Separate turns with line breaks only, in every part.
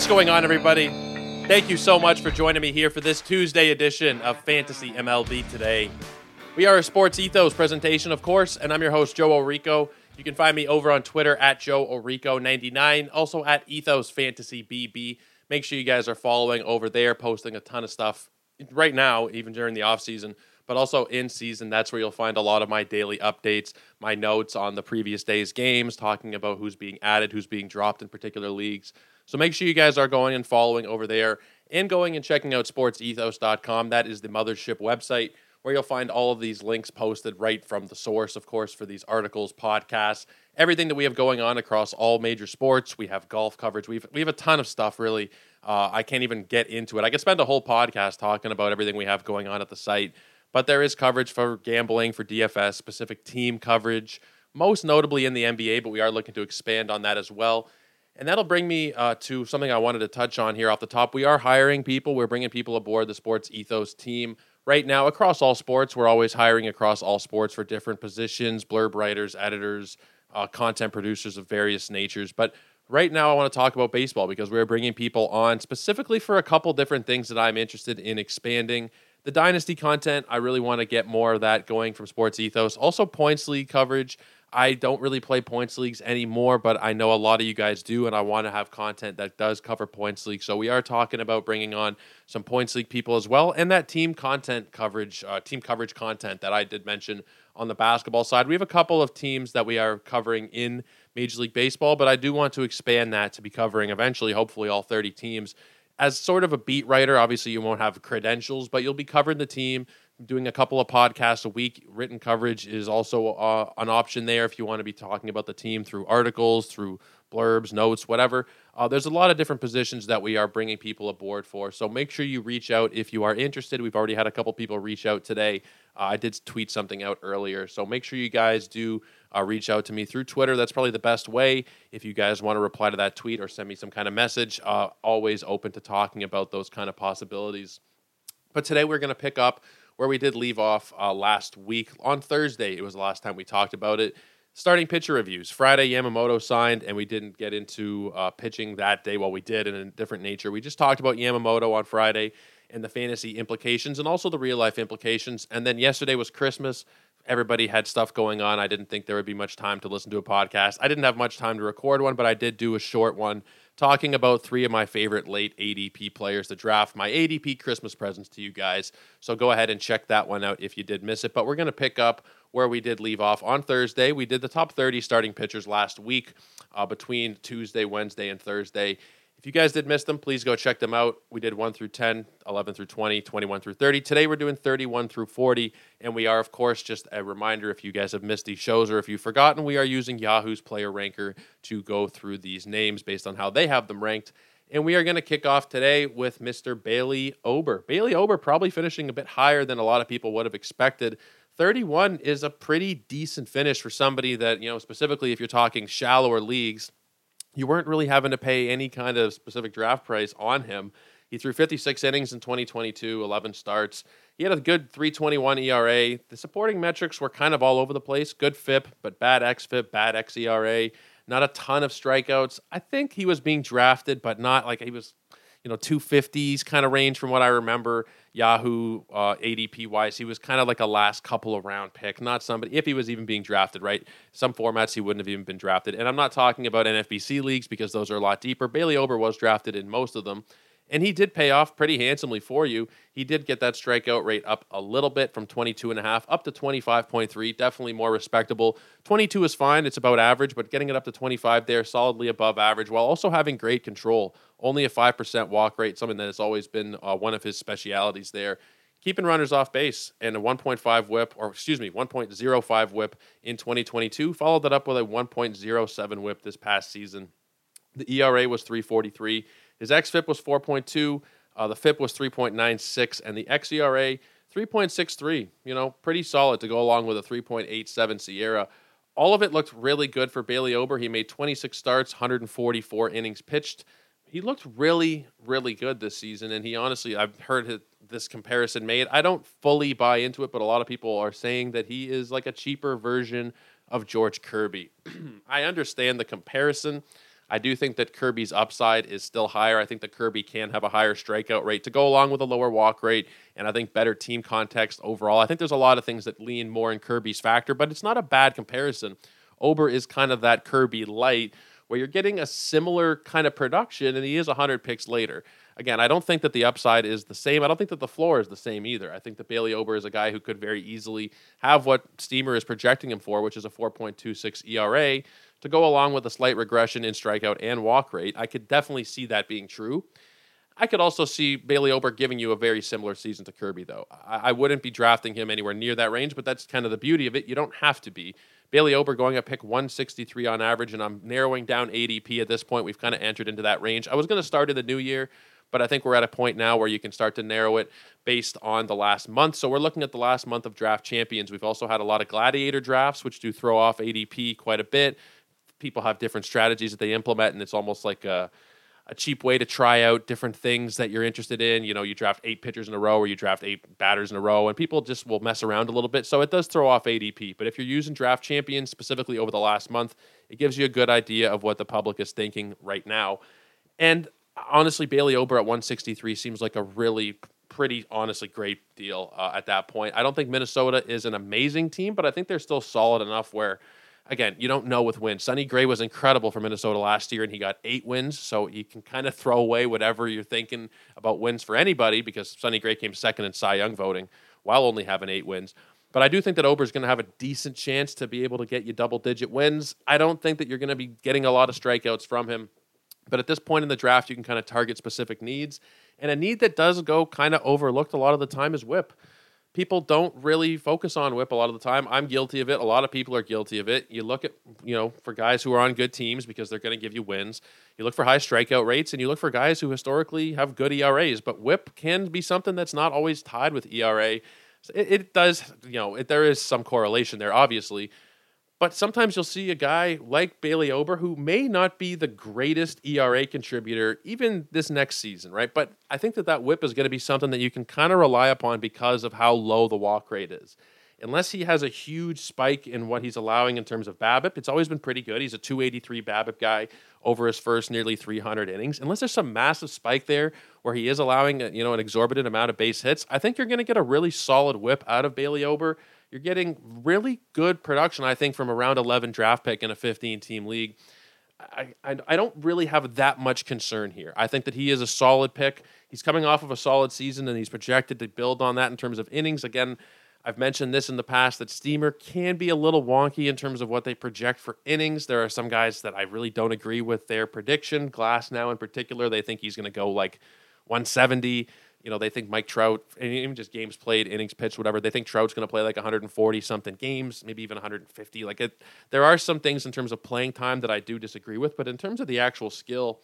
What's going on, everybody? Thank you so much for joining me here for this Tuesday edition of Fantasy MLB Today. We are a Sports Ethos presentation, of course, and I'm your host, Joe Orico. You can find me over on Twitter at Joe Orico99, also at Ethos Fantasy BB. Make sure you guys are following over there, posting a ton of stuff right now, even during the off season, but also in season. That's where you'll find a lot of my daily updates, my notes on the previous day's games, talking about who's being added, who's being dropped in particular leagues. So make sure you guys are going and following over there and going and checking out sportsethos.com. That is the mothership website where you'll find all of these links posted right from the source, of course, for these articles, podcasts, everything that we have going on across all major sports. We have golf coverage. We've we have a ton of stuff. Really, uh, I can't even get into it. I could spend a whole podcast talking about everything we have going on at the site. But there is coverage for gambling, for DFS, specific team coverage, most notably in the NBA. But we are looking to expand on that as well. And that'll bring me uh, to something I wanted to touch on here off the top. We are hiring people. We're bringing people aboard the Sports Ethos team right now across all sports. We're always hiring across all sports for different positions, blurb writers, editors, uh, content producers of various natures. But right now, I want to talk about baseball because we're bringing people on specifically for a couple different things that I'm interested in expanding. The dynasty content, I really want to get more of that going from Sports Ethos. Also, points league coverage. I don't really play points leagues anymore, but I know a lot of you guys do, and I want to have content that does cover points league. So we are talking about bringing on some points league people as well, and that team content coverage, uh, team coverage content that I did mention on the basketball side. We have a couple of teams that we are covering in Major League Baseball, but I do want to expand that to be covering eventually, hopefully, all 30 teams. As sort of a beat writer, obviously you won't have credentials, but you'll be covering the team doing a couple of podcasts a week. Written coverage is also uh, an option there if you want to be talking about the team through articles, through blurbs, notes, whatever. Uh, there's a lot of different positions that we are bringing people aboard for. So make sure you reach out if you are interested. We've already had a couple people reach out today. Uh, I did tweet something out earlier. So make sure you guys do uh, reach out to me through Twitter. That's probably the best way. If you guys want to reply to that tweet or send me some kind of message, uh, always open to talking about those kind of possibilities. But today we're going to pick up where we did leave off uh, last week on Thursday. It was the last time we talked about it. Starting pitcher reviews. Friday, Yamamoto signed, and we didn't get into uh, pitching that day. Well, we did in a different nature. We just talked about Yamamoto on Friday and the fantasy implications and also the real life implications. And then yesterday was Christmas. Everybody had stuff going on. I didn't think there would be much time to listen to a podcast. I didn't have much time to record one, but I did do a short one talking about three of my favorite late ADP players to draft, my ADP Christmas presents to you guys. So go ahead and check that one out if you did miss it. But we're going to pick up where we did leave off on Thursday. We did the top 30 starting pitchers last week uh, between Tuesday, Wednesday, and Thursday. If you guys did miss them, please go check them out. We did 1 through 10, 11 through 20, 21 through 30. Today we're doing 31 through 40. And we are, of course, just a reminder if you guys have missed these shows or if you've forgotten, we are using Yahoo's player ranker to go through these names based on how they have them ranked. And we are going to kick off today with Mr. Bailey Ober. Bailey Ober probably finishing a bit higher than a lot of people would have expected. 31 is a pretty decent finish for somebody that, you know, specifically if you're talking shallower leagues you weren't really having to pay any kind of specific draft price on him. He threw 56 innings in 2022, 11 starts. He had a good 321 ERA. The supporting metrics were kind of all over the place. Good FIP, but bad XFIP, bad XERA. Not a ton of strikeouts. I think he was being drafted, but not like he was you know 250s kind of range from what I remember. Yahoo uh, ADP wise, he was kind of like a last couple of round pick, not somebody if he was even being drafted. Right, some formats he wouldn't have even been drafted, and I'm not talking about NFBC leagues because those are a lot deeper. Bailey Ober was drafted in most of them. And he did pay off pretty handsomely for you. He did get that strikeout rate up a little bit from 22.5 up to 25.3. Definitely more respectable. 22 is fine. It's about average, but getting it up to 25 there, solidly above average, while also having great control. Only a 5% walk rate, something that has always been uh, one of his specialities there keeping runners off base and a 1.5 whip, or excuse me, 1.05 whip in 2022. Followed that up with a 1.07 whip this past season. The ERA was 343. His xFIP was 4.2. Uh, the FIP was 3.96, and the xERA 3.63. You know, pretty solid to go along with a 3.87 SIERA. All of it looked really good for Bailey Ober. He made 26 starts, 144 innings pitched. He looked really, really good this season, and he honestly, I've heard this comparison made. I don't fully buy into it, but a lot of people are saying that he is like a cheaper version of George Kirby. I understand the comparison. I do think that Kirby's upside is still higher. I think that Kirby can have a higher strikeout rate to go along with a lower walk rate, and I think better team context overall. I think there's a lot of things that lean more in Kirby's factor, but it's not a bad comparison. Ober is kind of that Kirby light where you're getting a similar kind of production, and he is 100 picks later again, I don't think that the upside is the same. I don't think that the floor is the same either. I think that Bailey Ober is a guy who could very easily have what Steamer is projecting him for, which is a 4.26 ERA, to go along with a slight regression in strikeout and walk rate. I could definitely see that being true. I could also see Bailey Ober giving you a very similar season to Kirby, though. I, I wouldn't be drafting him anywhere near that range, but that's kind of the beauty of it. You don't have to be. Bailey Ober going at pick 163 on average, and I'm narrowing down ADP at this point. We've kind of entered into that range. I was going to start in the new year but I think we're at a point now where you can start to narrow it based on the last month. So we're looking at the last month of draft champions. We've also had a lot of gladiator drafts, which do throw off ADP quite a bit. People have different strategies that they implement, and it's almost like a a cheap way to try out different things that you're interested in. You know, you draft eight pitchers in a row or you draft eight batters in a row, and people just will mess around a little bit. So it does throw off ADP. But if you're using draft champions specifically over the last month, it gives you a good idea of what the public is thinking right now. And honestly, Bailey Ober at 163 seems like a really pretty honestly great deal uh, at that point. I don't think Minnesota is an amazing team, but I think they're still solid enough where again, you don't know with wins. Sonny Gray was incredible for Minnesota last year and he got 8 wins, so you can kind of throw away whatever you're thinking about wins for anybody because Sonny Gray came second in Cy Young voting while only having 8 wins. But I do think that Ober's going to have a decent chance to be able to get you double digit wins. I don't think that you're going to be getting a lot of strikeouts from him. But at this point in the draft, you can kind of target specific needs. And a need that does go kind of overlooked a lot of the time is whip. People don't really focus on whip a lot of the time. I'm guilty of it. A lot of people are guilty of it. You look at, you know, for guys who are on good teams because they're going to give you wins. You look for high strikeout rates and you look for guys who historically have good ERAs. But whip can be something that's not always tied with ERA. It, it, does, you know, it, there is some correlation there, obviously. But sometimes you'll see a guy like Bailey Ober who may not be the greatest ERA contributor even this next season, right? But I think that that whip is going to be something that you can kind of rely upon because of how low the walk rate is. Unless he has a huge spike in what he's allowing in terms of BABIP, it's always been pretty good. He's a 283 BABIP guy over his first nearly 300 innings. Unless there's some massive spike there where he is allowing you know an exorbitant amount of base hits, I think you're going to get a really solid whip out of Bailey Ober you're getting really good production, I think, from a round 11 draft pick in a 15 team league. I, I, I, don't really have that much concern here. I think that he is a solid pick. He's coming off of a solid season and he's projected to build on that in terms of innings. Again, I've mentioned this in the past that Steamer can be a little wonky in terms of what they project for innings. There are some guys that I really don't agree with their prediction. Glasnow, in particular, they think he's going to go like 170 you know, they think Mike Trout, and even just games played, innings pitched, whatever, they think Trout's going to play like 140 something games, maybe even 150. Like it, there are some things in terms of playing time that I do disagree with, but in terms of the actual skill,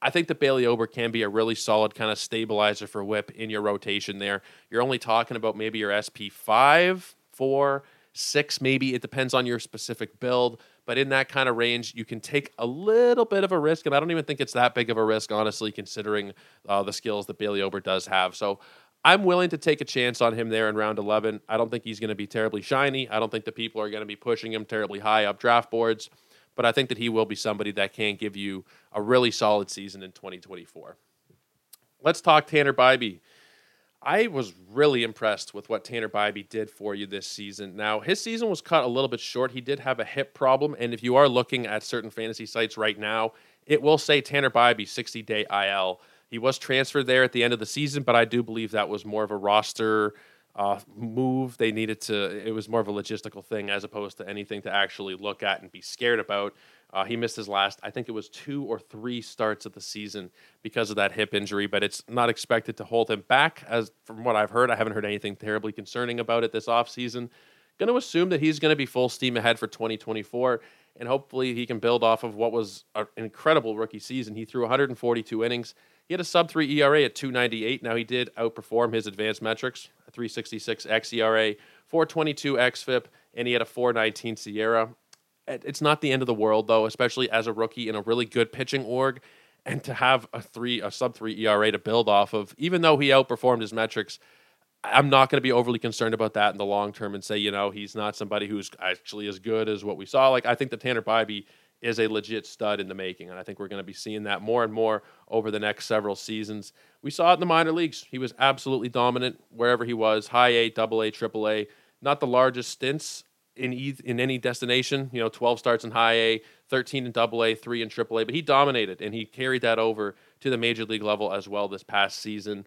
I think that Bailey Ober can be a really solid kind of stabilizer for whip in your rotation there. You're only talking about maybe your SP five, four, six, maybe. It depends on your specific build. But in that kind of range, you can take a little bit of a risk. And I don't even think it's that big of a risk, honestly, considering uh, the skills that Bailey Ober does have. So I'm willing to take a chance on him there in round 11. I don't think he's going to be terribly shiny. I don't think the people are going to be pushing him terribly high up draft boards. But I think that he will be somebody that can give you a really solid season in 2024. Let's talk Tanner Bibee. I was really impressed with what Tanner Bibee did for you this season. Now, his season was cut a little bit short. He did have a hip problem, and if you are looking at certain fantasy sites right now, it will say Tanner Bibee 60 day IL. He was transferred there at the end of the season, but I do believe that was more of a roster uh, move. They needed to, it was more of a logistical thing as opposed to anything to actually look at and be scared about. Uh, he missed his last, I think it was two or three starts of the season because of that hip injury, but it's not expected to hold him back. As from what I've heard, I haven't heard anything terribly concerning about it this offseason. Going to assume that he's going to be full steam ahead for 2024, and hopefully he can build off of what was an incredible rookie season. He threw 142 innings. He had a sub 3 ERA at 298. Now, he did outperform his advanced metrics a 366 xERA, 422 xFIP, and he had a 419 SIERA. It's not the end of the world, though, especially as a rookie in a really good pitching org. And to have a three, a sub three ERA to build off of, even though he outperformed his metrics, I'm not going to be overly concerned about that in the long term and say, you know, he's not somebody who's actually as good as what we saw. Like, I think the Tanner Bibee is a legit stud in the making. And I think we're going to be seeing that more and more over the next several seasons. We saw it in the minor leagues. He was absolutely dominant wherever he was high A, double A, triple A. Not the largest stints in, in any destination, you know, 12 starts in high A, 13 in double A, three in triple A, but he dominated and he carried that over to the major league level as well this past season.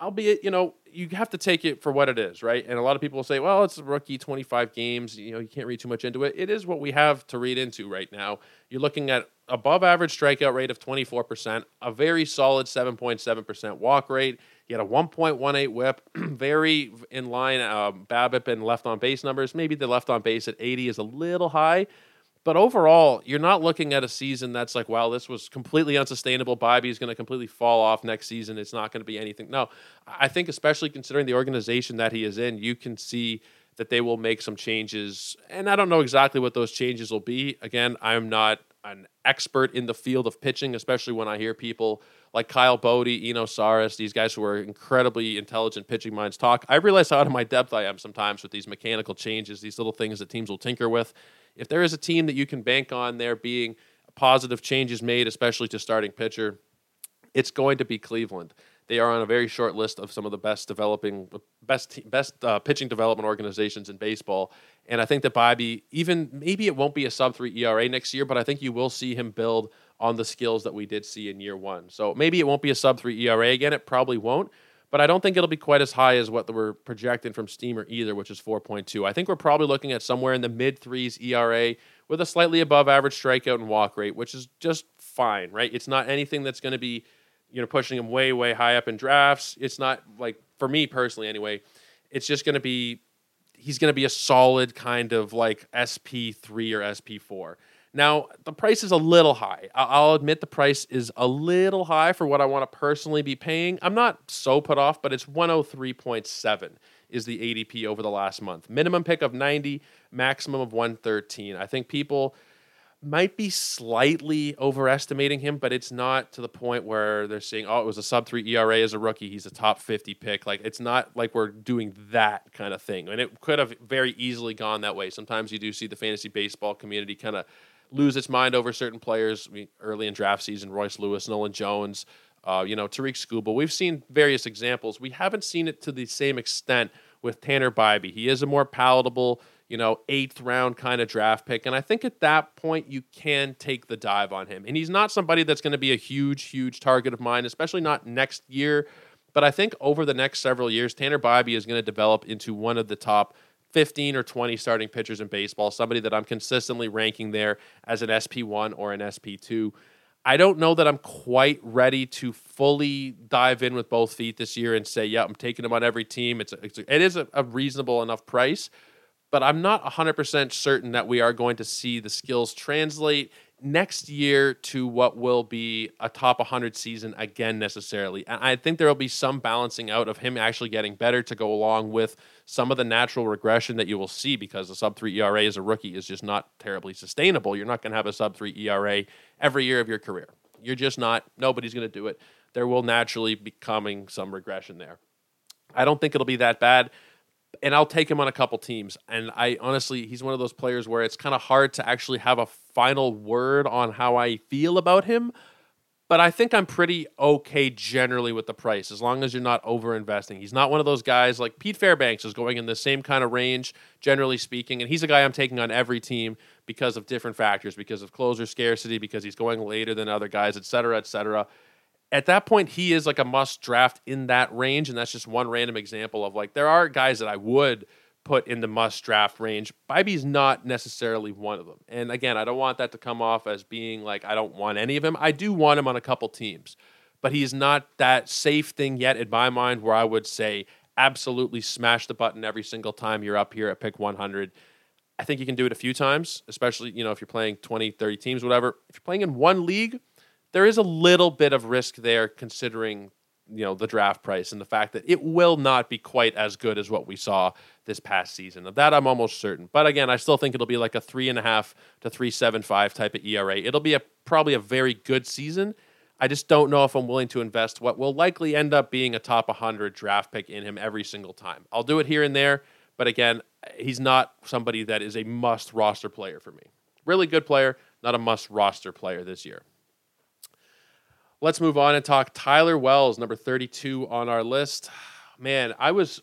Albeit you know you have to take it for what it is right? And a lot of people will say well it's a rookie 25 games you know you can't read too much into it. It is what we have to read into right now. You're looking at above average strikeout rate of 24% a very solid 7.7% walk rate he had a 1.18 whip very in line um, BABIP and left on base numbers maybe the left on base at 80 is a little high but overall, you're not looking at a season that's like, wow, this was completely unsustainable. Bibee is going to completely fall off next season. It's not going to be anything. No, I think, especially considering the organization that he is in, you can see that they will make some changes. And I don't know exactly what those changes will be. Again, I'm not an expert in the field of pitching, especially when I hear people like Kyle Boddy, Eno Sarris, these guys who are incredibly intelligent pitching minds talk. I realize how out of my depth I am sometimes with these mechanical changes, these little things that teams will tinker with if there is a team that you can bank on there being positive changes made, especially to starting pitcher, it's going to be Cleveland. They are on a very short list of some of the best developing, best best uh, pitching development organizations in baseball. And I think that Bibee, even maybe it won't be a sub three ERA next year, but I think you will see him build on the skills that we did see in year one. So maybe it won't be a sub three ERA again. It probably won't, but I don't think it'll be quite as high as what we're projecting from Steamer either, which is 4.2. I think we're probably looking at somewhere in the mid threes ERA with a slightly above average strikeout and walk rate, which is just fine, right? It's not anything that's going to be, you know, pushing him way, way high up in drafts. It's not like, for me personally anyway, it's just going to be, he's going to be a solid kind of like SP3 or SP4. Now, the price is a little high. I'll admit the price is a little high for what I want to personally be paying. I'm not so put off, but it's 103.7 is the ADP over the last month. Minimum pick of 90, maximum of 113. I think people might be slightly overestimating him, but it's not to the point where they're saying, oh, it was a sub three ERA as a rookie. He's a top 50 pick. Like, it's not like we're doing that kind of thing. And it could have very easily gone that way. Sometimes you do see the fantasy baseball community kind of lose its mind over certain players early in draft season. Royce Lewis, Nolan Jones, uh, you know, Tarik Skubal. We've seen various examples. We haven't seen it to the same extent with Tanner Bibee. He is a more palatable, you know, eighth round kind of draft pick. And I think at that point, you can take the dive on him. And he's not somebody that's going to be a huge, huge target of mine, especially not next year. But I think over the next several years, Tanner Bibee is going to develop into one of the top 15 or 20 starting pitchers in baseball, somebody that I'm consistently ranking there as an SP1 or an SP2. I don't know that I'm quite ready to fully dive in with both feet this year and say, yeah, I'm taking him on every team. It's, a, it's a, it is a, a reasonable enough price, but I'm not 100% certain that we are going to see the skills translate next year to what will be a top 100 season again necessarily. And I think there will be some balancing out of him actually getting better to go along with some of the natural regression that you will see because a sub 3 ERA as a rookie is just not terribly sustainable. You're not going to have a sub 3 ERA every year of your career. You're just not nobody's going to do it. There will naturally be coming some regression there. I don't think it'll be that bad and I'll take him on a couple teams. And I honestly, he's one of those players where it's kind of hard to actually have a final word on how I feel about him. But I think I'm pretty okay generally with the price as long as you're not over investing. He's not one of those guys like Pete Fairbanks is going in the same kind of range, generally speaking. And he's a guy I'm taking on every team because of different factors, because of closer scarcity, because he's going later than other guys, et cetera, et cetera at that point, he is like a must draft in that range. And that's just one random example of like, there are guys that I would put in the must draft range. Bibee's not necessarily one of them. And again, I don't want that to come off as being like, I don't want any of him. I do want him on a couple teams, but he's not that safe thing yet in my mind where I would say, absolutely smash the button every single time you're up here at pick 100. I think you can do it a few times, especially, you know, if you're playing 20, 30 teams, whatever. If you're playing in one league, there is a little bit of risk there considering you know the draft price and the fact that it will not be quite as good as what we saw this past season. Of that, I'm almost certain. But again, I still think it'll be like a three and a half to three seven five type of ERA. It'll be a probably a very good season. I just don't know if I'm willing to invest what will likely end up being a top 100 draft pick in him every single time. I'll do it here and there, but again, he's not somebody that is a must roster player for me. Really good player, not a must roster player this year. Let's move on and talk Tyler Wells, number 32 on our list. Man, I was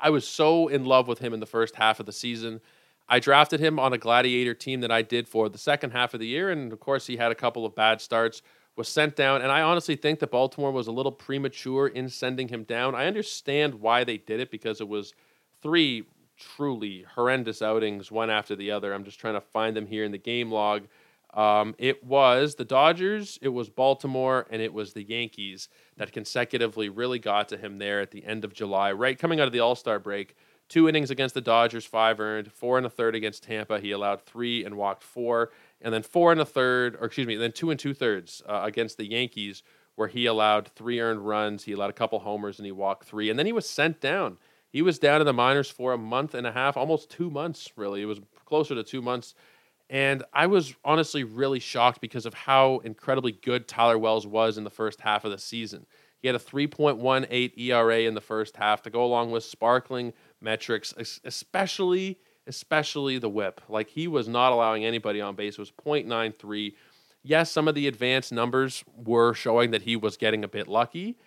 I was so in love with him in the first half of the season. I drafted him on a gladiator team that I did for the second half of the year and of course he had a couple of bad starts, was sent down and I honestly think that Baltimore was a little premature in sending him down. I understand why they did it because it was three truly horrendous outings one after the other. I'm just trying to find them here in the game log. Um, it was the Dodgers, it was Baltimore, and it was the Yankees that consecutively really got to him there at the end of July, right coming out of the All Star break. Two innings against the Dodgers, five earned, four and a third against Tampa. He allowed three and walked four, and then four and a third, or excuse me, then two and two thirds uh, against the Yankees, where he allowed three earned runs. He allowed a couple homers, and he walked three, and then he was sent down. He was down in the minors for a month and a half, almost two months, really. It was closer to two months and I was honestly really shocked because of how incredibly good Tyler Wells was in the first half of the season. He had a 3.18 ERA in the first half to go along with sparkling metrics, especially especially the whip. Like he was not allowing anybody on base. It was 0.93. Yes, some of the advanced numbers were showing that he was getting a bit lucky,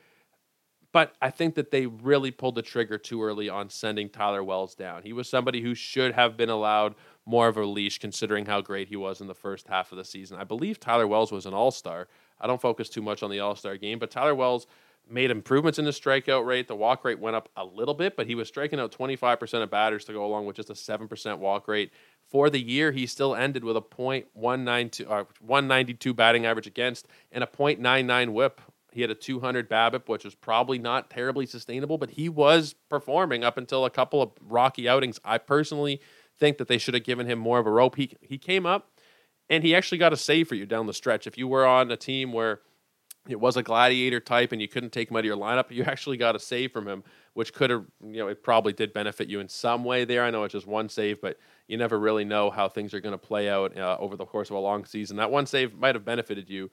but I think that they really pulled the trigger too early on sending Tyler Wells down. He was somebody who should have been allowed more of a leash considering how great he was in the first half of the season. I believe Tyler Wells was an all star. I don't focus too much on the all star game, but Tyler Wells made improvements in the strikeout rate. The walk rate went up a little bit, but he was striking out 25% of batters to go along with just a 7% walk rate. For the year, he still ended with a .192, uh, 192 batting average against and a .99 whip. He had a 200 BABIP, which was probably not terribly sustainable, but he was performing up until a couple of rocky outings. I personally think that they should have given him more of a rope. He he came up and he actually got a save for you down the stretch. If you were on a team where it was a gladiator type and you couldn't take him out of your lineup, you actually got a save from him, which could have, you know, it probably did benefit you in some way there. I know it's just one save, but you never really know how things are going to play out uh, over the course of a long season. That one save might have benefited you.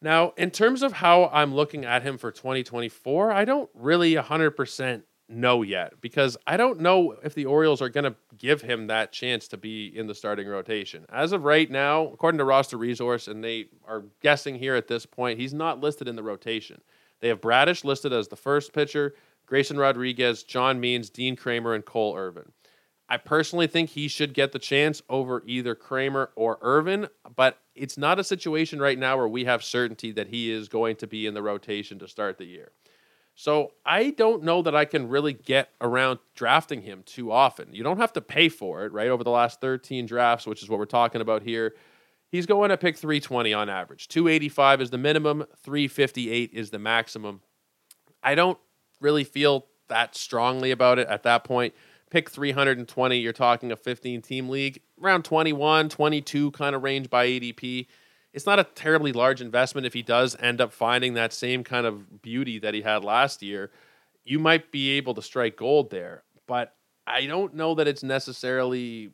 Now, in terms of how I'm looking at him for 2024, I don't really 100% know yet because I don't know if the Orioles are going to give him that chance to be in the starting rotation. As of right now, according to roster resource, and they are guessing here at this point, he's not listed in the rotation. They have Bradish listed as the first pitcher, Grayson Rodriguez, John Means, Dean Kremer, and Cole Irvin. I personally think he should get the chance over either Kremer or Irvin, but it's not a situation right now where we have certainty that he is going to be in the rotation to start the year. So I don't know that I can really get around drafting him too often. You don't have to pay for it, right? Over the last 13 drafts, which is what we're talking about here, he's going to pick 320 on average. 285 is the minimum, 358 is the maximum. I don't really feel that strongly about it at that point. Pick 320, you're talking a 15 team league, around 21, 22 kind of range by ADP it's not a terribly large investment if he does end up finding that same kind of beauty that he had last year. You might be able to strike gold there, but I don't know that it's necessarily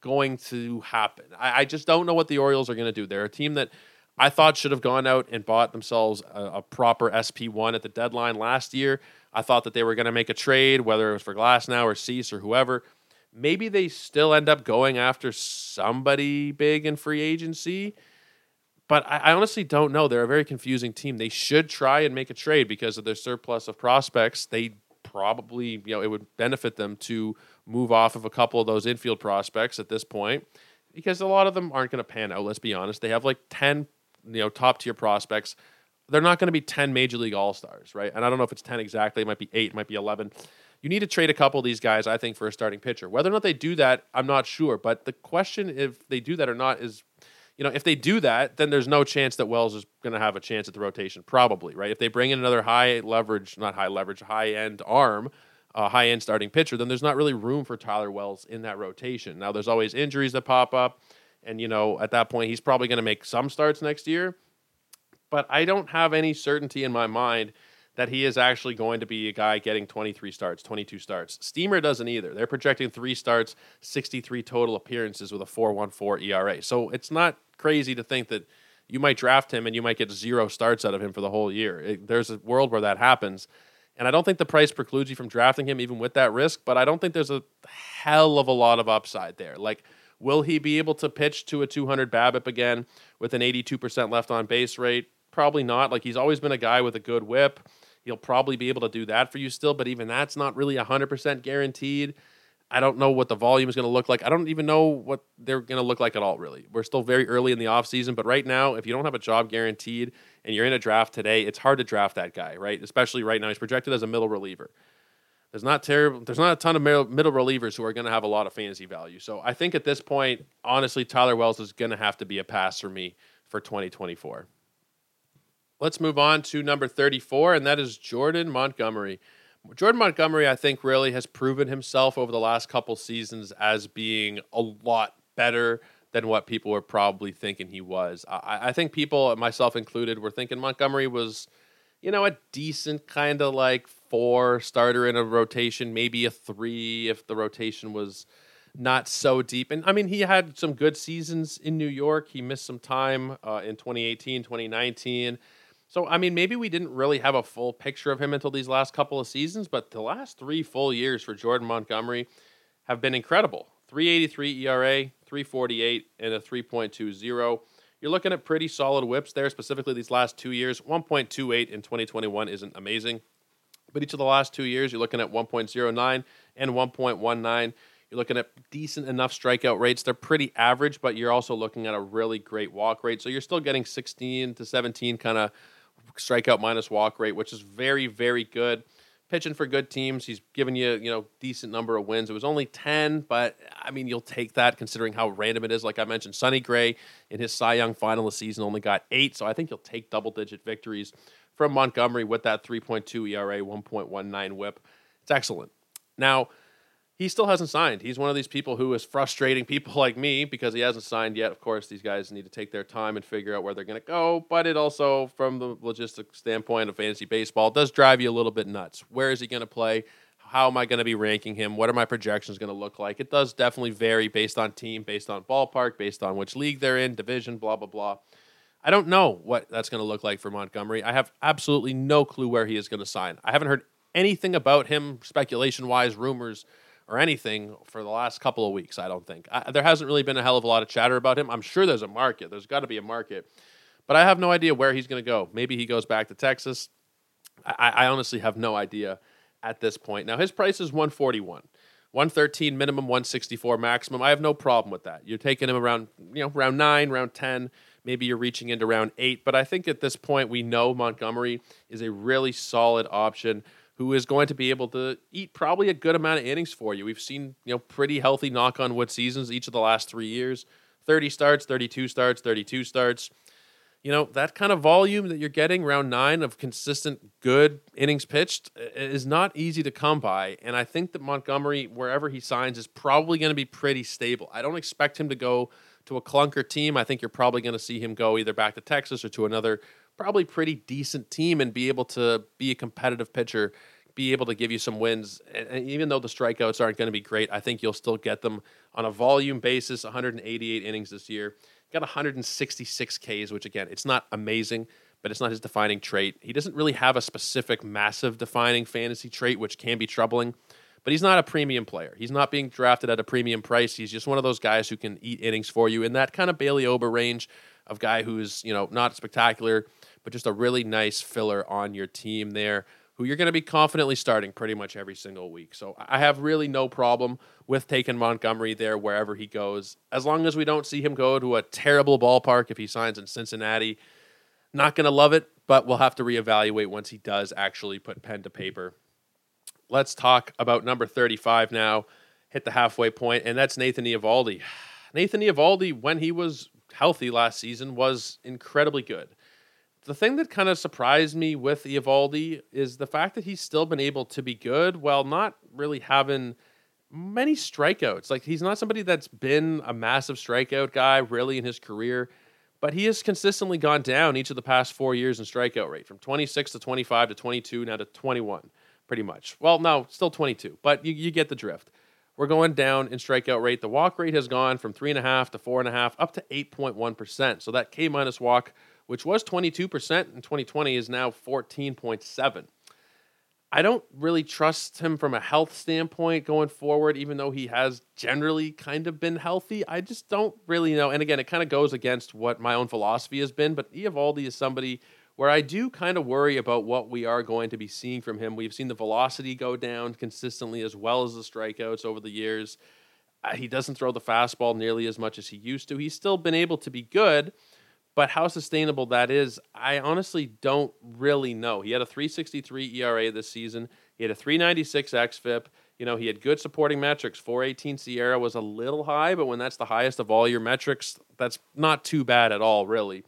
going to happen. I, I just don't know what the Orioles are going to do. They're a team that I thought should have gone out and bought themselves a, a proper SP1 at the deadline last year. I thought that they were going to make a trade, whether it was for Glasnow or Cease or whoever. Maybe they still end up going after somebody big in free agency but I, I, honestly don't know. They're a very confusing team. They should try and make a trade because of their surplus of prospects. They probably, you know, it would benefit them to move off of a couple of those infield prospects at this point because a lot of them aren't going to pan out. Let's be honest. They have like 10, you know, top tier prospects. they're not going to be 10 major league all-stars, right? And I don't know if it's 10 exactly, it might be 8, it might be 11. You need to trade a couple of these guys, I think, for a starting pitcher. Whether or not they do that, I'm not sure, but the question if they do that or not is you know, if they do that, then there's no chance that Wells is going to have a chance at the rotation, probably, right? If they bring in another high leverage, not high leverage, high end arm, uh, high end starting pitcher, then there's not really room for Tyler Wells in that rotation. Now, there's always injuries that pop up. And, you know, at that point, he's probably going to make some starts next year. But I don't have any certainty in my mind that he is actually going to be a guy getting 23 starts, 22 starts. Steamer doesn't either. They're projecting three starts, 63 total appearances with a 4.14 ERA. So it's not crazy to think that you might draft him and you might get zero starts out of him for the whole year. It, there's a world where that happens. And I don't think the price precludes you from drafting him even with that risk, but I don't think there's a hell of a lot of upside there. Like, will he be able to pitch to a 200 BABIP again with an 82% left on base rate? Probably not. Like, he's always been a guy with a good whip. He'll probably be able to do that for you still, but even that's not really 100% guaranteed. I don't know what the volume is going to look like. I don't even know what they're going to look like at all, really. We're still very early in the offseason, but right now, if you don't have a job guaranteed and you're in a draft today, it's hard to draft that guy, right? Especially right now. He's projected as a middle reliever. There's not terrible. There's not a ton of middle relievers who are going to have a lot of fantasy value. So I think at this point, honestly, Tyler Wells is going to have to be a pass for me for 2024. Let's move on to number 34, and that is Jordan Montgomery. Jordan Montgomery, I think, really has proven himself over the last couple seasons as being a lot better than what people were probably thinking he was. I, I think people, myself included, were thinking Montgomery was, you know, a decent kind of like four starter in a rotation, maybe a three if the rotation was not so deep. And I mean, he had some good seasons in New York. He missed some time uh, in 2018, 2019. So, I mean, maybe we didn't really have a full picture of him until these last couple of seasons, but the last three full years for Jordan Montgomery have been incredible 383 ERA, 348, and a 3.20. You're looking at pretty solid whips there, specifically these last two years. 1.28 in 2021 isn't amazing, but each of the last two years, you're looking at 1.09 and 1.19. You're looking at decent enough strikeout rates. They're pretty average, but you're also looking at a really great walk rate. So you're still getting 16 to 17 kind of strikeout minus walk rate, which is very, very good. Pitching for good teams, he's given you, you know, decent number of wins. It was only 10, but I mean, you'll take that considering how random it is. Like I mentioned, Sonny Gray in his Cy Young final of season only got eight, so I think you'll take double digit victories from Montgomery with that 3.2 ERA, 1.19 whip. It's excellent. Now, he still hasn't signed. He's one of these people who is frustrating people like me because he hasn't signed yet. Of course, these guys need to take their time and figure out where they're going to go. But it also, from the logistic standpoint of fantasy baseball, does drive you a little bit nuts. Where is he going to play? How am I going to be ranking him? What are my projections going to look like? It does definitely vary based on team, based on ballpark, based on which league they're in, division, blah, blah, blah. I don't know what that's going to look like for Montgomery. I have absolutely no clue where he is going to sign. I haven't heard anything about him, speculation wise, rumors or anything for the last couple of weeks. I don't think I, there hasn't really been a hell of a lot of chatter about him. I'm sure there's a market. There's got to be a market, but I have no idea where he's going to go. Maybe he goes back to Texas. I, I honestly have no idea at this point. Now his price is 141. 113 minimum, 164 maximum. I have no problem with that. You're taking him around, you know, round nine, round 10. Maybe you're reaching into round eight. But I think at this point, we know Montgomery is a really solid option who is going to be able to eat probably a good amount of innings for you. We've seen, you know, pretty healthy knock on wood seasons each of the last three years 30 starts, 32 starts, 32 starts. You know, that kind of volume that you're getting round nine of consistent good innings pitched is not easy to come by. And I think that Montgomery, wherever he signs, is probably going to be pretty stable. I don't expect him to go to a clunker team. I think you're probably going to see him go either back to Texas or to another probably pretty decent team and be able to be a competitive pitcher, be able to give you some wins. And even though the strikeouts aren't going to be great, I think you'll still get them on a volume basis. 188 innings this year, got 166 Ks, which again, it's not amazing, but it's not his defining trait. He doesn't really have a specific, massive defining fantasy trait, which can be troubling. But he's not a premium player. He's not being drafted at a premium price. He's just one of those guys who can eat innings for you in that kind of Bailey Ober range of guy who's you know not spectacular, but just a really nice filler on your team there who you're going to be confidently starting pretty much every single week. So I have really no problem with taking Montgomery there wherever he goes, as long as we don't see him go to a terrible ballpark if he signs in Cincinnati. Not going to love it, but we'll have to reevaluate once he does actually put pen to paper. Let's talk about number 35 now. Hit the halfway point, and that's Nathan Eovaldi. Nathan Eovaldi, when he was healthy last season, was incredibly good. The thing that kind of surprised me with Eovaldi is the fact that he's still been able to be good while not really having many strikeouts. Like he's not somebody that's been a massive strikeout guy really in his career, but he has consistently gone down each of the past four years in strikeout rate from 26 to 25 to 22 now to 21, pretty much. Well, no, still 22, but you, you get the drift. We're going down in strikeout rate. The walk rate has gone from three and a half to four and a half up to 8.1%. So that K minus walk, which was 22% in 2020, is now 14.7. I don't really trust him from a health standpoint going forward, even though he has generally kind of been healthy. I just don't really know. And again, it kind of goes against what my own philosophy has been. But Eovaldi is somebody where I do kind of worry about what we are going to be seeing from him. We've seen the velocity go down consistently as well as the strikeouts over the years. Uh, he doesn't throw the fastball nearly as much as he used to. He's still been able to be good, but how sustainable that is, I honestly don't really know. He had a 363 ERA this season. He had a 396 xFIP. You know, he had good supporting metrics. 418 SIERA was a little high, but when that's the highest of all your metrics, that's not too bad at all, really.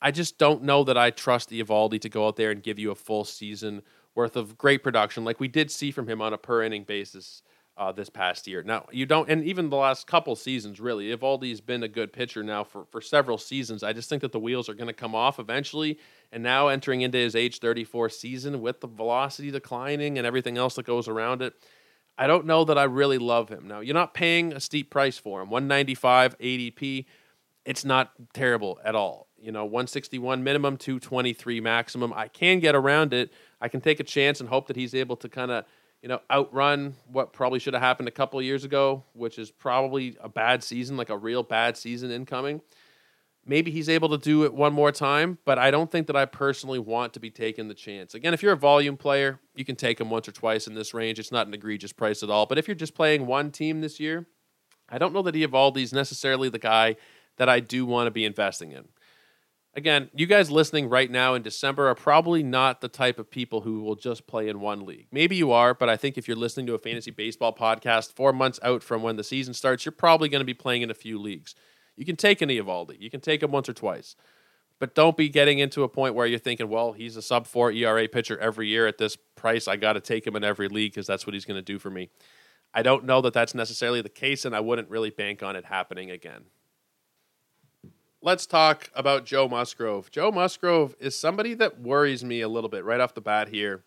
I just don't know that I trust the Eovaldi to go out there and give you a full season worth of great production like we did see from him on a per inning basis uh, this past year. Now you don't, and even the last couple seasons, really, Eovaldi's been a good pitcher now for for several seasons. I just think that the wheels are going to come off eventually, and now entering into his age 34 season with the velocity declining and everything else that goes around it. I don't know that I really love him. Now, you're not paying a steep price for him. 195 ADP, it's not terrible at all. You know, 161 minimum, 223 maximum. I can get around it. I can take a chance and hope that he's able to kind of you know, outrun what probably should have happened a couple years ago, which is probably a bad season, like a real bad season incoming. Maybe he's able to do it one more time, but I don't think that I personally want to be taking the chance. Again, if you're a volume player, you can take him once or twice in this range. It's not an egregious price at all. But if you're just playing one team this year, I don't know that Eovaldi's necessarily the guy that I do want to be investing in again, you guys listening right now in December are probably not the type of people who will just play in one league. Maybe you are, but I think if you're listening to a fantasy baseball podcast four months out from when the season starts, you're probably going to be playing in a few leagues. You can take an Eovaldi, you can take him once or twice, but don't be getting into a point where you're thinking, well, he's a sub four ERA pitcher every year at this price. I got to take him in every league because that's what he's going to do for me. I don't know that that's necessarily the case, and I wouldn't really bank on it happening again let's talk about Joe Musgrove. Joe Musgrove is somebody that worries me a little bit right off the bat here.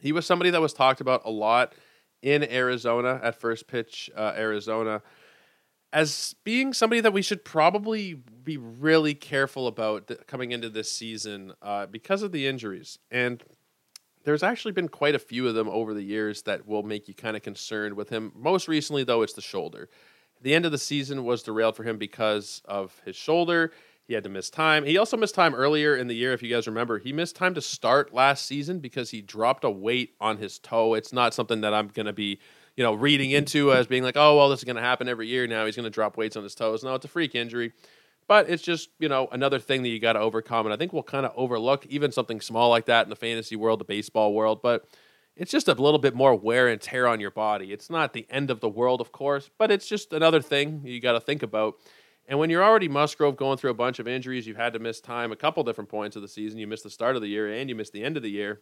He was somebody that was talked about a lot in Arizona at first pitch, uh, Arizona, as being somebody that we should probably be really careful about th- coming into this season uh, because of the injuries. And there's actually been quite a few of them over the years that will make you kind of concerned with him. Most recently, though, it's the shoulder. The end of the season was derailed for him because of his shoulder. He had to miss time. He also missed time earlier in the year, if you guys remember. He missed time to start last season because he dropped a weight on his toe. It's not something that I'm going to be, you know, reading into as being like, oh, well, this is going to happen every year now. He's going to drop weights on his toes. No, it's a freak injury. But it's just, you know, another thing that you got to overcome. And I think we'll kind of overlook even something small like that in the fantasy world, the baseball world. But it's just a little bit more wear and tear on your body. It's not the end of the world, of course, but it's just another thing you got to think about. And when you're already Musgrove going through a bunch of injuries, you've had to miss time a couple different points of the season. You missed the start of the year and you missed the end of the year.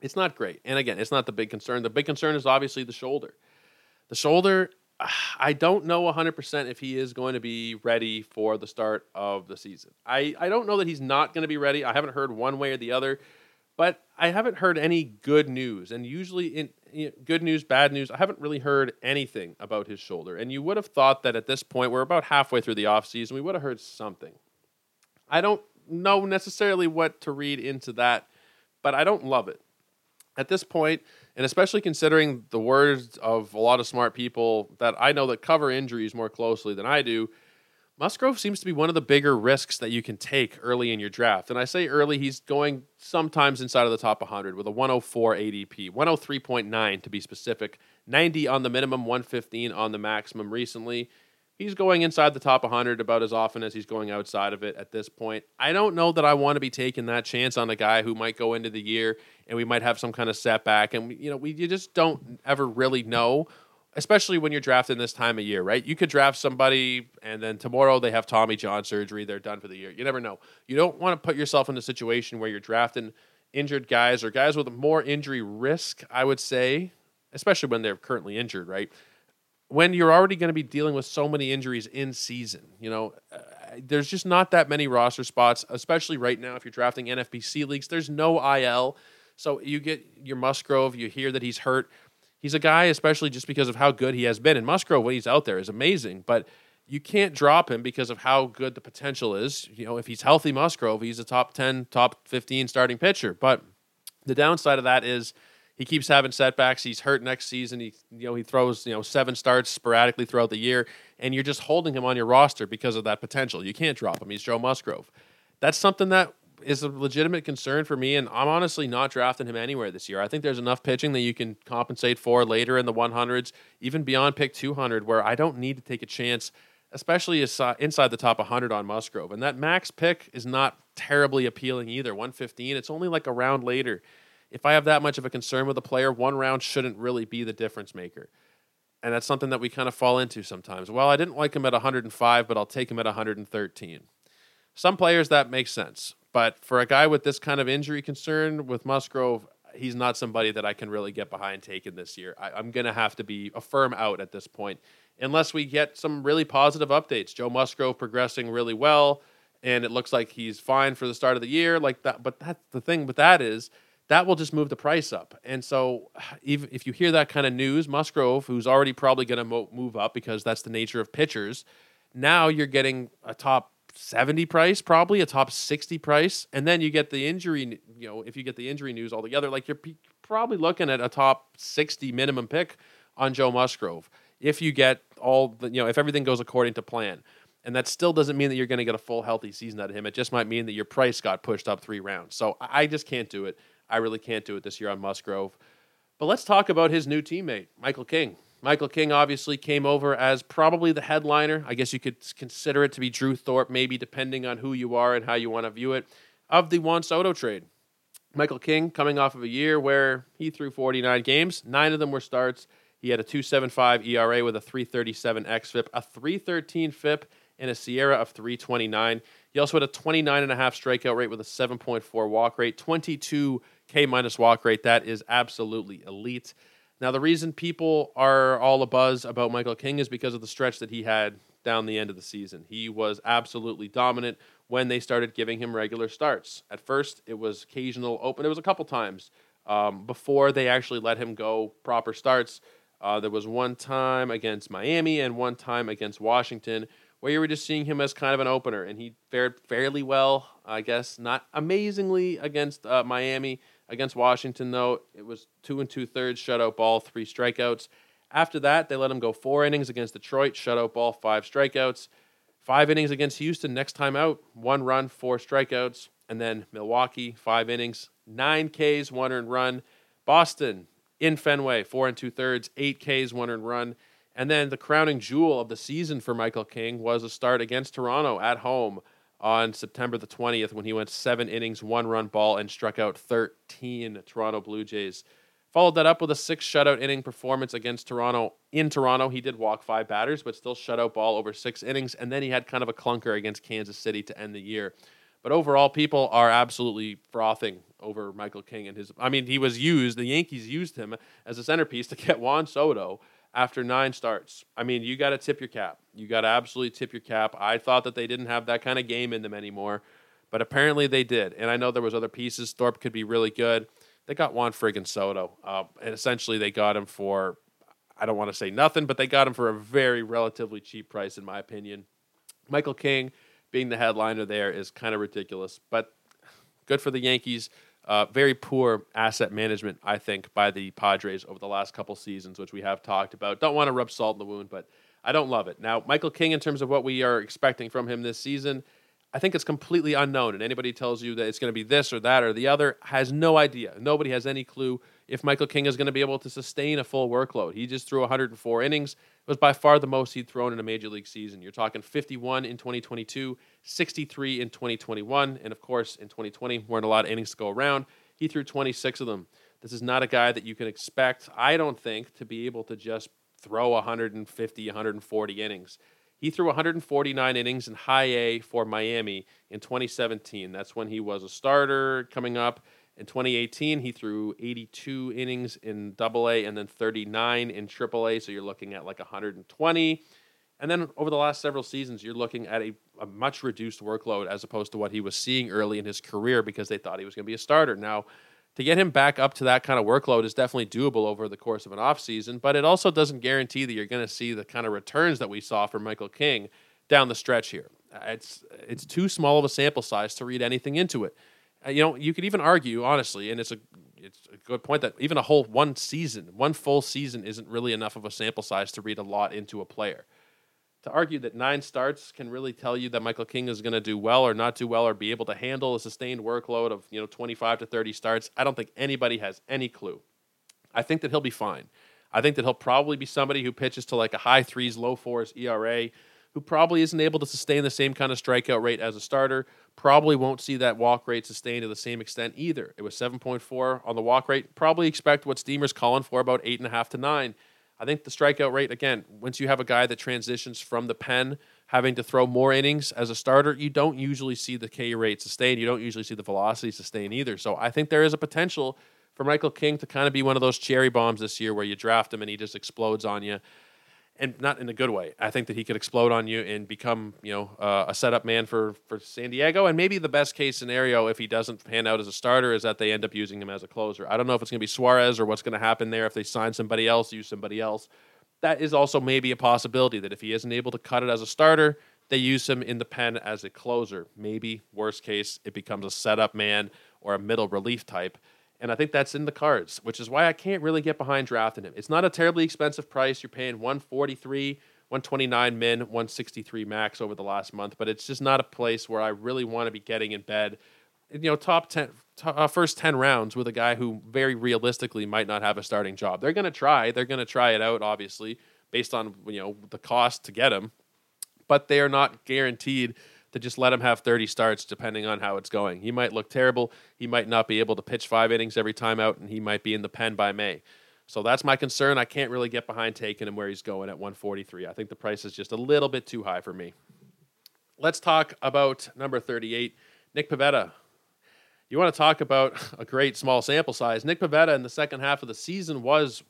It's not great. And again, it's not the big concern. The big concern is obviously the shoulder. The shoulder, I don't know 100% if he is going to be ready for the start of the season. I, I don't know that he's not going to be ready. I haven't heard one way or the other. But I haven't heard any good news. And usually, in good news, bad news, I haven't really heard anything about his shoulder. And you would have thought that at this point, we're about halfway through the offseason, we would have heard something. I don't know necessarily what to read into that, but I don't love it. At this point, and especially considering the words of a lot of smart people that I know that cover injuries more closely than I do, Musgrove seems to be one of the bigger risks that you can take early in your draft. And I say early, he's going sometimes inside of the top 100 with a 104 ADP, 103.9 to be specific, 90 on the minimum, 115 on the maximum recently. he's going inside the top 100 about as often as he's going outside of it at this point. I don't know that I want to be taking that chance on a guy who might go into the year and we might have some kind of setback. And, you know, we you just don't ever really know, especially when you're drafting this time of year, right? You could draft somebody and then tomorrow they have Tommy John surgery. They're done for the year. You never know. You don't want to put yourself in a situation where you're drafting injured guys or guys with more injury risk, I would say, especially when they're currently injured, right? when you're already going to be dealing with so many injuries in season, you know, uh, there's just not that many roster spots, especially right now if you're drafting NFBC leagues. There's no IL. So you get your Musgrove, you hear that he's hurt. He's a guy, especially just because of how good he has been. And Musgrove, when he's out there, is amazing. But you can't drop him because of how good the potential is. You know, if he's healthy Musgrove, he's a top 10, top 15 starting pitcher. But the downside of that is – he keeps having setbacks. He's hurt next season. He you know he throws you know seven starts sporadically throughout the year, and you're just holding him on your roster because of that potential. You can't drop him. He's Joe Musgrove. That's something that is a legitimate concern for me, and I'm honestly not drafting him anywhere this year. I think there's enough pitching that you can compensate for later in the 100s, even beyond pick 200, where I don't need to take a chance, especially inside the top 100 on Musgrove. And that max pick is not terribly appealing either. 115, it's only like a round later if I have that much of a concern with a player, one round shouldn't really be the difference maker. And that's something that we kind of fall into sometimes. Well, I didn't like him at 105, but I'll take him at 113. Some players that makes sense. But for a guy with this kind of injury concern with Musgrove, he's not somebody that I can really get behind taking this year. I, am going to have to be a firm out at this point, unless we get some really positive updates. Joe Musgrove progressing really well, and it looks like he's fine for the start of the year. Like that, but that's the thing with that is that will just move the price up. And so, even if you hear that kind of news, Musgrove, who's already probably going to mo- move up because that's the nature of pitchers, now you're getting a top 70 price, probably a top 60 price, and then you get the injury. You know, if you get the injury news altogether, like you're probably looking at a top 60 minimum pick on Joe Musgrove. If you get all the, you know, if everything goes according to plan. And that still doesn't mean that you're going to get a full healthy season out of him. It just might mean that your price got pushed up three rounds. So I just can't do it. I really can't do it this year on Musgrove. But let's talk about his new teammate, Michael King. Michael King obviously came over as probably the headliner. I guess you could consider it to be Drew Thorpe, maybe depending on who you are and how you want to view it, of the Juan Soto trade. Michael King coming off of a year where he threw 49 games, nine of them were starts. He had a 2.75 ERA with a 3.37 xFIP, a 3.13 FIP, and a SIERA of 3.29. He also had a 29 and a half strikeout rate with a 7.4 walk rate, 22 K minus walk rate. That is absolutely elite. Now, the reason people are all abuzz about Michael King is because of the stretch that he had down the end of the season. He was absolutely dominant when they started giving him regular starts. At first, it was occasional open. It was a couple times um, before they actually let him go proper starts. Uh, there was one time against Miami and one time against Washington where you were just seeing him as kind of an opener, and he fared fairly well, I guess. Not amazingly against uh, Miami, Against Washington, though, it was two and two thirds shutout ball, three strikeouts. After that, they let him go four innings against Detroit, shutout ball, five strikeouts. Five innings against Houston, next time out, one run, four strikeouts. And then Milwaukee, five innings, nine Ks, one earned run. Boston in Fenway, four and two thirds, eight Ks, one earned run. And then the crowning jewel of the season for Michael King was a start against Toronto at home on September the 20th when he went seven innings, one run ball, and struck out 13 Toronto Blue Jays. Followed that up with a six shutout inning performance against Toronto. In Toronto, he did walk five batters, but still shutout ball over six innings. And then he had kind of a clunker against Kansas City to end the year. But overall, people are absolutely frothing over Michael King and his. I mean, he was used, the Yankees used him as a centerpiece to get Juan Soto after nine starts. I mean, you got to tip your cap. You got to absolutely tip your cap. I thought that they didn't have that kind of game in them anymore, but apparently they did. And I know there was other pieces. Thorpe could be really good. They got Juan friggin' Soto, uh, and essentially they got him for I don't want to say nothing, but they got him for a very relatively cheap price, in my opinion. Michael King being the headliner there is kind of ridiculous, but good for the Yankees. Uh, very poor asset management, I think, by the Padres over the last couple seasons, which we have talked about. Don't want to rub salt in the wound, but I don't love it. Now, Michael King, in terms of what we are expecting from him this season, I think it's completely unknown. And anybody tells you that it's going to be this or that or the other has no idea. Nobody has any clue. if Michael King is going to be able to sustain a full workload. He just threw 104 innings. It was by far the most he'd thrown in a major league season. You're talking 51 in 2022, 63 in 2021, and of course in 2020 weren't a lot of innings to go around. He threw 26 of them. This is not a guy that you can expect, I don't think, to be able to just throw 150, 140 innings. He threw 149 innings in high A for Miami in 2017. That's when he was a starter coming up. In 2018, he threw 82 innings in Double A and then 39 in Triple A. So you're looking at like 120. And then over the last several seasons, you're looking at a, a, much reduced workload as opposed to what he was seeing early in his career because they thought he was going to be a starter. Now, to get him back up to that kind of workload is definitely doable over the course of an offseason, but it also doesn't guarantee that you're going to see the kind of returns that we saw from Michael King down the stretch here. It's it's too small of a sample size to read anything into it. Uh, you know, you could even argue, honestly, and it's a it's a good point that even a whole one season, one full season, isn't really enough of a sample size to read a lot into a player to argue that nine starts can really tell you that Michael King is going to do well or not do well or be able to handle a sustained workload of you know 25 to 30 starts, I don't think anybody has any clue. I think that he'll be fine. I think that he'll probably be somebody who pitches to like a high threes, low fours ERA, who probably isn't able to sustain the same kind of strikeout rate as a starter. Probably won't see that walk rate sustained to the same extent either. It was 7.4 on the walk rate. Probably expect what Steamer's calling for about eight and a half to nine. I think the strikeout rate, again, once you have a guy that transitions from the pen, having to throw more innings as a starter, you don't usually see the K rate sustained. You don't usually see the velocity sustained either. So I think there is a potential for Michael King to kind of be one of those cherry bombs this year where you draft him and he just explodes on you and not in a good way. I think that he could explode on you and become, you know, uh, a setup man for for San Diego. And maybe the best case scenario, if he doesn't pan out as a starter, is that they end up using him as a closer. I don't know if it's going to be Suarez or what's going to happen there if they sign somebody else, use somebody else. That is also maybe a possibility that if he isn't able to cut it as a starter, they use him in the pen as a closer. Maybe worst case, it becomes a setup man or a middle relief type. And I think that's in the cards, which is why I can't really get behind drafting him. It's not a terribly expensive price. You're paying 143, 129 min, 163 max over the last month, but it's just not a place where I really want to be getting in bed. You know, top 10, top, uh, first 10 rounds with a guy who very realistically might not have a starting job. They're going to try. They're going to try it out, obviously, based on, you know, the cost to get him, but they are not guaranteed – to just let him have 30 starts depending on how it's going. He might look terrible. He might not be able to pitch five innings every time out, and he might be in the pen by May. So that's my concern. I can't really get behind taking him where he's going at 143. I think the price is just a little bit too high for me. Let's talk about number 38, Nick Pivetta. You want to talk about a great small sample size? Nick Pivetta in the second half of the season was,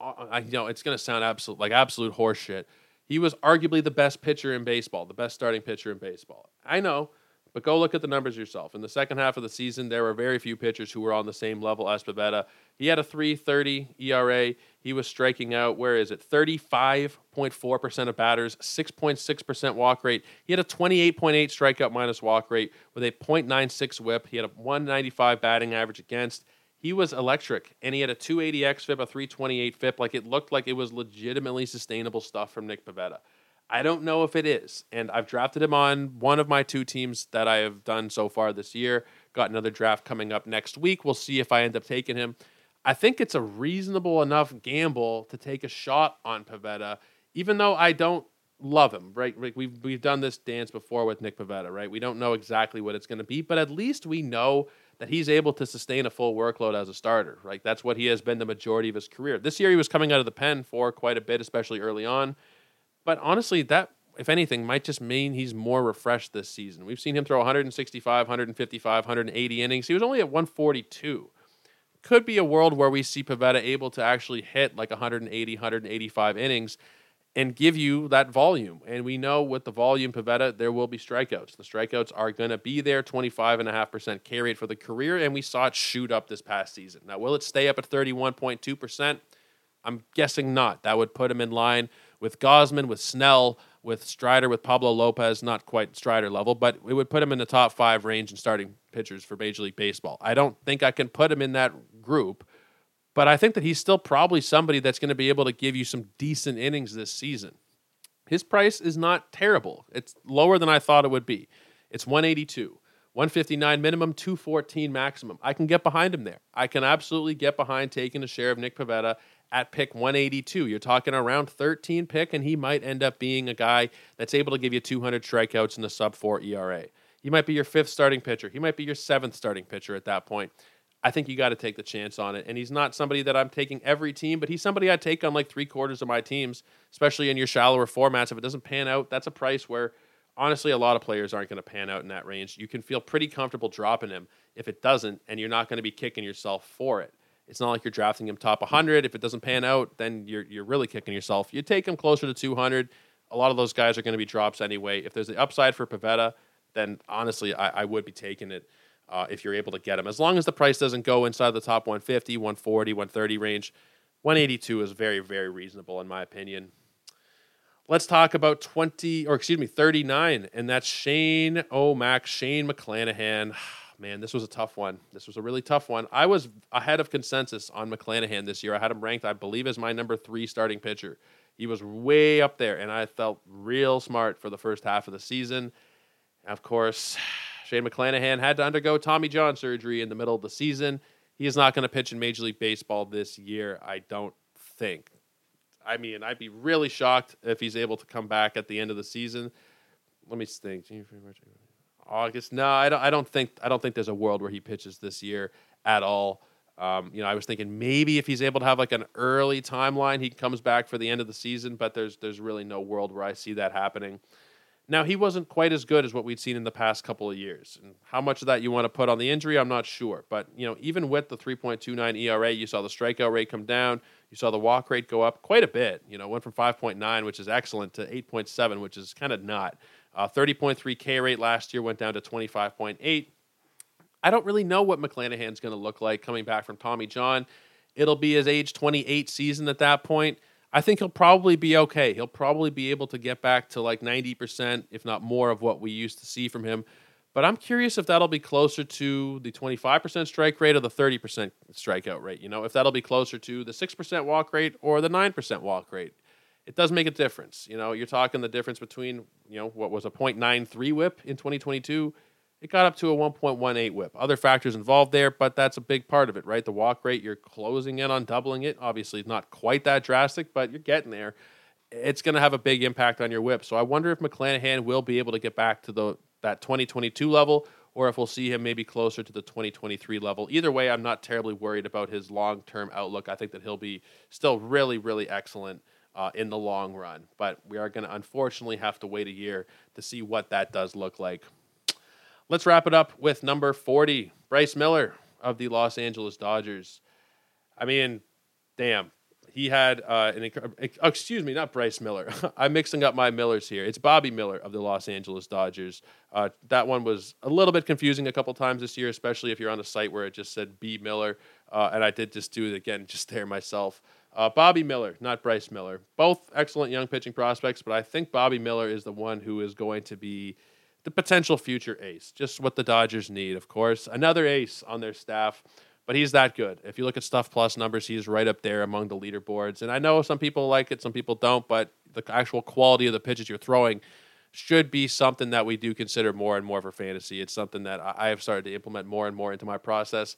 I you know, it's going to sound absolute like absolute horseshit he was arguably the best pitcher in baseball, the best starting pitcher in baseball. I know, but go look at the numbers yourself. In the second half of the season, there were very few pitchers who were on the same level as Pivetta. He had a 3.30 ERA. He was striking out, where is it? 35.4% of batters, 6.6% walk rate. He had a 28.8 strikeout minus walk rate with a .96 whip. He had a 195 batting average against he was electric and he had a 280 xFIP, a 328 FIP. Like it looked like it was legitimately sustainable stuff from Nick Pivetta. I don't know if it is. And I've drafted him on one of my two teams that I have done so far this year. Got another draft coming up next week. We'll see if I end up taking him. I think it's a reasonable enough gamble to take a shot on Pivetta, even though I don't love him, right? Like we've, we've done this dance before with Nick Pivetta, right? We don't know exactly what it's going to be, but at least we know that he's able to sustain a full workload as a starter. Right, that's what he has been the majority of his career. This year he was coming out of the pen for quite a bit, especially early on. But honestly, that if anything might just mean he's more refreshed this season. We've seen him throw 165, 155, 180 innings. He was only at 142. Could be a world where we see Pivetta able to actually hit like 180, 185 innings and give you that volume. And we know with the volume Pivetta, there will be strikeouts. The strikeouts are going to be there, 25.5% K rate for the career, and we saw it shoot up this past season. Now, will it stay up at 31.2%? I'm guessing not. That would put him in line with Gausman, with Snell, with Strider, with Pablo Lopez, not quite Strider level, but it would put him in the top five range in starting pitchers for Major League Baseball. I don't think I can put him in that group but I think that he's still probably somebody that's going to be able to give you some decent innings this season. His price is not terrible. It's lower than I thought it would be. It's 182. 159 minimum, 214 maximum. I can get behind him there. I can absolutely get behind taking a share of Nick Pivetta at pick 182. You're talking around 13 pick, and he might end up being a guy that's able to give you 200 strikeouts in the sub 4 ERA. He might be your fifth starting pitcher. He might be your seventh starting pitcher at that point. I think you got to take the chance on it. And he's not somebody that I'm taking every team, but he's somebody I take on like three quarters of my teams, especially in your shallower formats. If it doesn't pan out, that's a price where honestly a lot of players aren't going to pan out in that range. You can feel pretty comfortable dropping him if it doesn't, and you're not going to be kicking yourself for it. It's not like you're drafting him top 100. If it doesn't pan out, then you're you're really kicking yourself. You take him closer to 200. A lot of those guys are going to be drops anyway. If there's the upside for Pivetta, then honestly, I, I would be taking it uh, if you're able to get them. As long as the price doesn't go inside the top 150, 140, 130 range, 182 is very, very reasonable in my opinion. Let's talk about 20, or excuse me, 39, and that's Shane O'Mac, Shane McClanahan. Man, this was a tough one. This was a really tough one. I was ahead of consensus on McClanahan this year. I had him ranked, I believe, as my number three starting pitcher. He was way up there, and I felt real smart for the first half of the season. Of course, Shane McClanahan had to undergo Tommy John surgery in the middle of the season. He is not going to pitch in Major League Baseball this year, I don't think. I mean, I'd be really shocked if he's able to come back at the end of the season. Let me think. August? No, I don't. I don't think. I don't think there's a world where he pitches this year at all. Um, you know, I was thinking maybe if he's able to have like an early timeline, he comes back for the end of the season. But there's there's really no world where I see that happening. Now, he wasn't quite as good as what we'd seen in the past couple of years. And how much of that you want to put on the injury, I'm not sure. But, you know, even with the 3.29 ERA, you saw the strikeout rate come down. You saw the walk rate go up quite a bit. You know, went from 5.9, which is excellent, to 8.7, which is kind of not. Uh, 30.3 K rate last year went down to 25.8. I don't really know what McClanahan's going to look like coming back from Tommy John. It'll be his age 28 season at that point. I think he'll probably be okay. He'll probably be able to get back to like 90%, if not more, of what we used to see from him. But I'm curious if that'll be closer to the 25% strike rate or the 30% strikeout rate. You know, if that'll be closer to the 6% walk rate or the 9% walk rate. It does make a difference. You know, you're talking the difference between, you know, what was a 0.93 whip in 2022 it got up to a 1.18 whip. Other factors involved there, but that's a big part of it, right? The walk rate, you're closing in on doubling it. Obviously, not quite that drastic, but you're getting there. It's going to have a big impact on your whip. So I wonder if McClanahan will be able to get back to the that 2022 level or if we'll see him maybe closer to the 2023 level. Either way, I'm not terribly worried about his long term outlook. I think that he'll be still really, really excellent uh, in the long run. But we are going to unfortunately have to wait a year to see what that does look like. Let's wrap it up with number 40, Bryce Miller of the Los Angeles Dodgers. I mean, damn. He had uh, an excuse me, not Bryce Miller. I'm mixing up my Millers here. It's Bobby Miller of the Los Angeles Dodgers. Uh, that one was a little bit confusing a couple times this year, especially if you're on a site where it just said B Miller, uh, and I did just do it again just there myself. Uh, Bobby Miller, not Bryce Miller. Both excellent young pitching prospects, but I think Bobby Miller is the one who is going to be the potential future ace. Just what the Dodgers need, of course. Another ace on their staff, but he's that good. If you look at Stuff Plus numbers, he's right up there among the leaderboards. And I know some people like it, some people don't, but the actual quality of the pitches you're throwing should be something that we do consider more and more for fantasy. It's something that I have started to implement more and more into my process.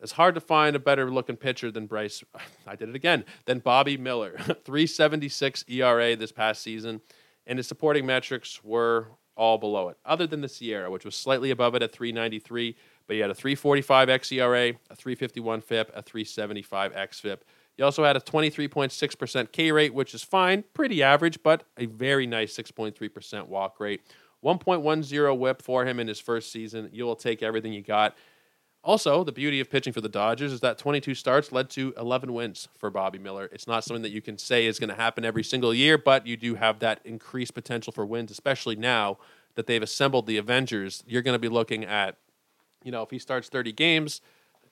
It's hard to find a better looking pitcher than Bryce. I did it again. Than Bobby Miller. 376 ERA this past season. And his supporting metrics were all below it, other than the SIERA, which was slightly above it at 393, but he had a 345 xERA, a 351 FIP, a 375 xFIP. He also had a 23.6% K rate, which is fine, pretty average, but a very nice 6.3% walk rate. 1.10 whip for him in his first season. You will take everything you got. Also, the beauty of pitching for the Dodgers is that 22 starts led to 11 wins for Bobby Miller. It's not something that you can say is going to happen every single year, but you do have that increased potential for wins, especially now that they've assembled the Avengers. You're going to be looking at, you know, if he starts 30 games,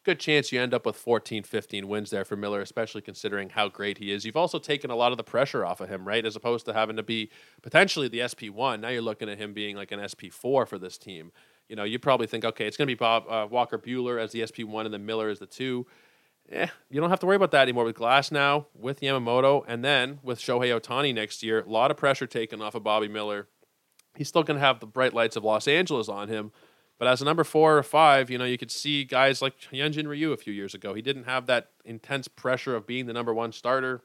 good chance you end up with 14, 15 wins there for Miller, especially considering how great he is. You've also taken a lot of the pressure off of him, right? As opposed to having to be potentially the SP1. Now you're looking at him being like an SP4 for this team you know, you probably think, okay, it's going to be Bob uh, Walker Buehler as the SP one and then Miller as the two. Eh, you don't have to worry about that anymore with Glasnow, with Yamamoto, and then with Shohei Ohtani next year. A lot of pressure taken off of Bobby Miller. He's still going to have the bright lights of Los Angeles on him, But as a number four or five, you know, you could see guys like Hyunjin Ryu a few years ago. He didn't have that intense pressure of being the number one starter.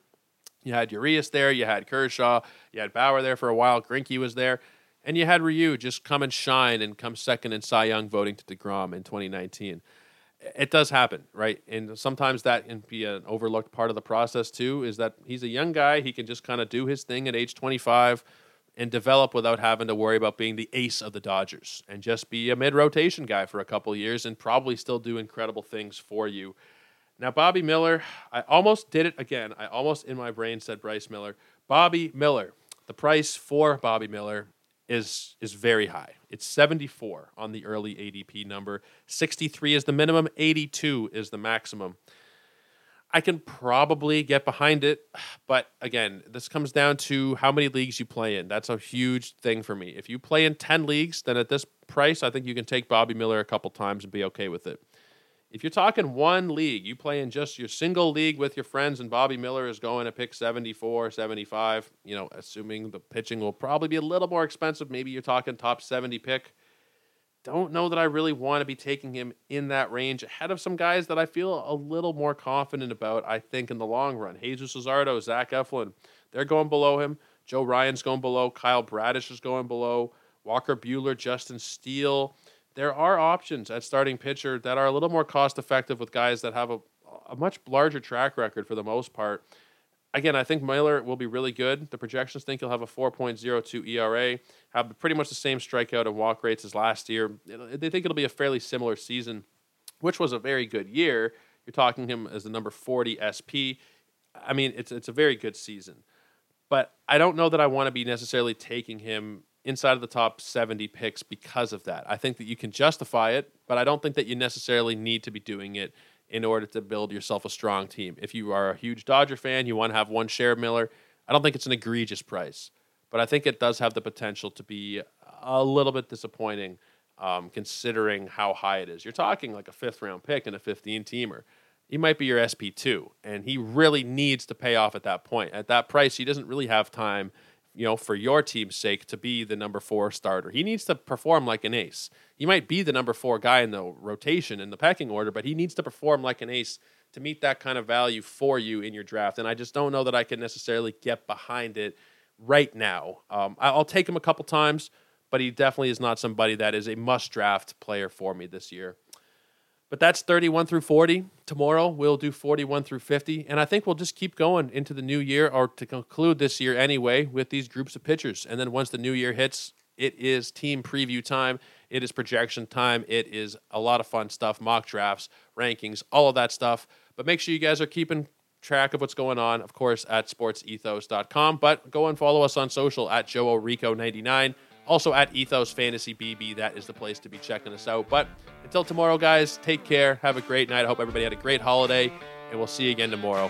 You had Urias there, you had Kershaw, you had Bauer there for a while, Greinke was there, and you had Ryu just come and shine and come second in Cy Young voting to DeGrom in 2019. It does happen, right? And sometimes that can be an overlooked part of the process too. Is that he's a young guy, he can just kind of do his thing at age 25 and develop without having to worry about being the ace of the Dodgers and just be a mid rotation guy for a couple years and probably still do incredible things for you. Now, Bobby Miller, I almost did it again. I almost in my brain said Bryce Miller. Bobby Miller, the price for Bobby Miller is is very high. It's 74 on the early ADP number. 63 is the minimum, 82 is the maximum. I can probably get behind it, but again, this comes down to how many leagues you play in. That's a huge thing for me. If you play in 10 leagues, then at this price, I think you can take Bobby Miller a couple times and be okay with it. If you're talking one league, you play in just your single league with your friends, and Bobby Miller is going to pick 74, 75, you know, assuming the pitching will probably be a little more expensive. Maybe you're talking top 70 pick don't know that I really want to be taking him in that range ahead of some guys that I feel a little more confident about, I think, in the long run. Jesus Luzardo, Zach Eflin, they're going below him. Joe Ryan's going below. Kyle Bradish is going below. Walker Buehler, Justin Steele. There are options at starting pitcher that are a little more cost effective with guys that have a, a much larger track record for the most part again, I think Miller will be really good. The projections think he'll have a 4.02 ERA, have pretty much the same strikeout and walk rates as last year. They think it'll be a fairly similar season, which was a very good year. You're talking him as the number 40 SP. I mean, it's it's a very good season. But I don't know that I want to be necessarily taking him inside of the top 70 picks because of that. I think that you can justify it, but I don't think that you necessarily need to be doing it in order to build yourself a strong team. If you are a huge Dodger fan, you want to have one share Miller, I don't think it's an egregious price, but I think it does have the potential to be a little bit disappointing um, considering how high it is. You're talking like a fifth round pick and a 15 teamer. He might be your SP2, and he really needs to pay off at that point. At that price, he doesn't really have time you know, for your team's sake to be the number four starter. He needs to perform like an ace. He might be the number four guy in the rotation in the pecking order, but he needs to perform like an ace to meet that kind of value for you in your draft. And I just don't know that I can necessarily get behind it right now. Um, I'll take him a couple times, but he definitely is not somebody that is a must draft player for me this year. But that's 31 through 40. Tomorrow we'll do 41 through 50. And I think we'll just keep going into the new year or to conclude this year anyway with these groups of pitchers. And then once the new year hits, it is team preview time. It is projection time. It is a lot of fun stuff, mock drafts, rankings, all of that stuff. But make sure you guys are keeping track of what's going on, of course, at sportsethos.com. But go and follow us on social at Joe Rico99. Also at Ethos Fantasy BB, that is the place to be checking us out. But until tomorrow, guys, take care. Have a great night. I hope everybody had a great holiday, and we'll see you again tomorrow.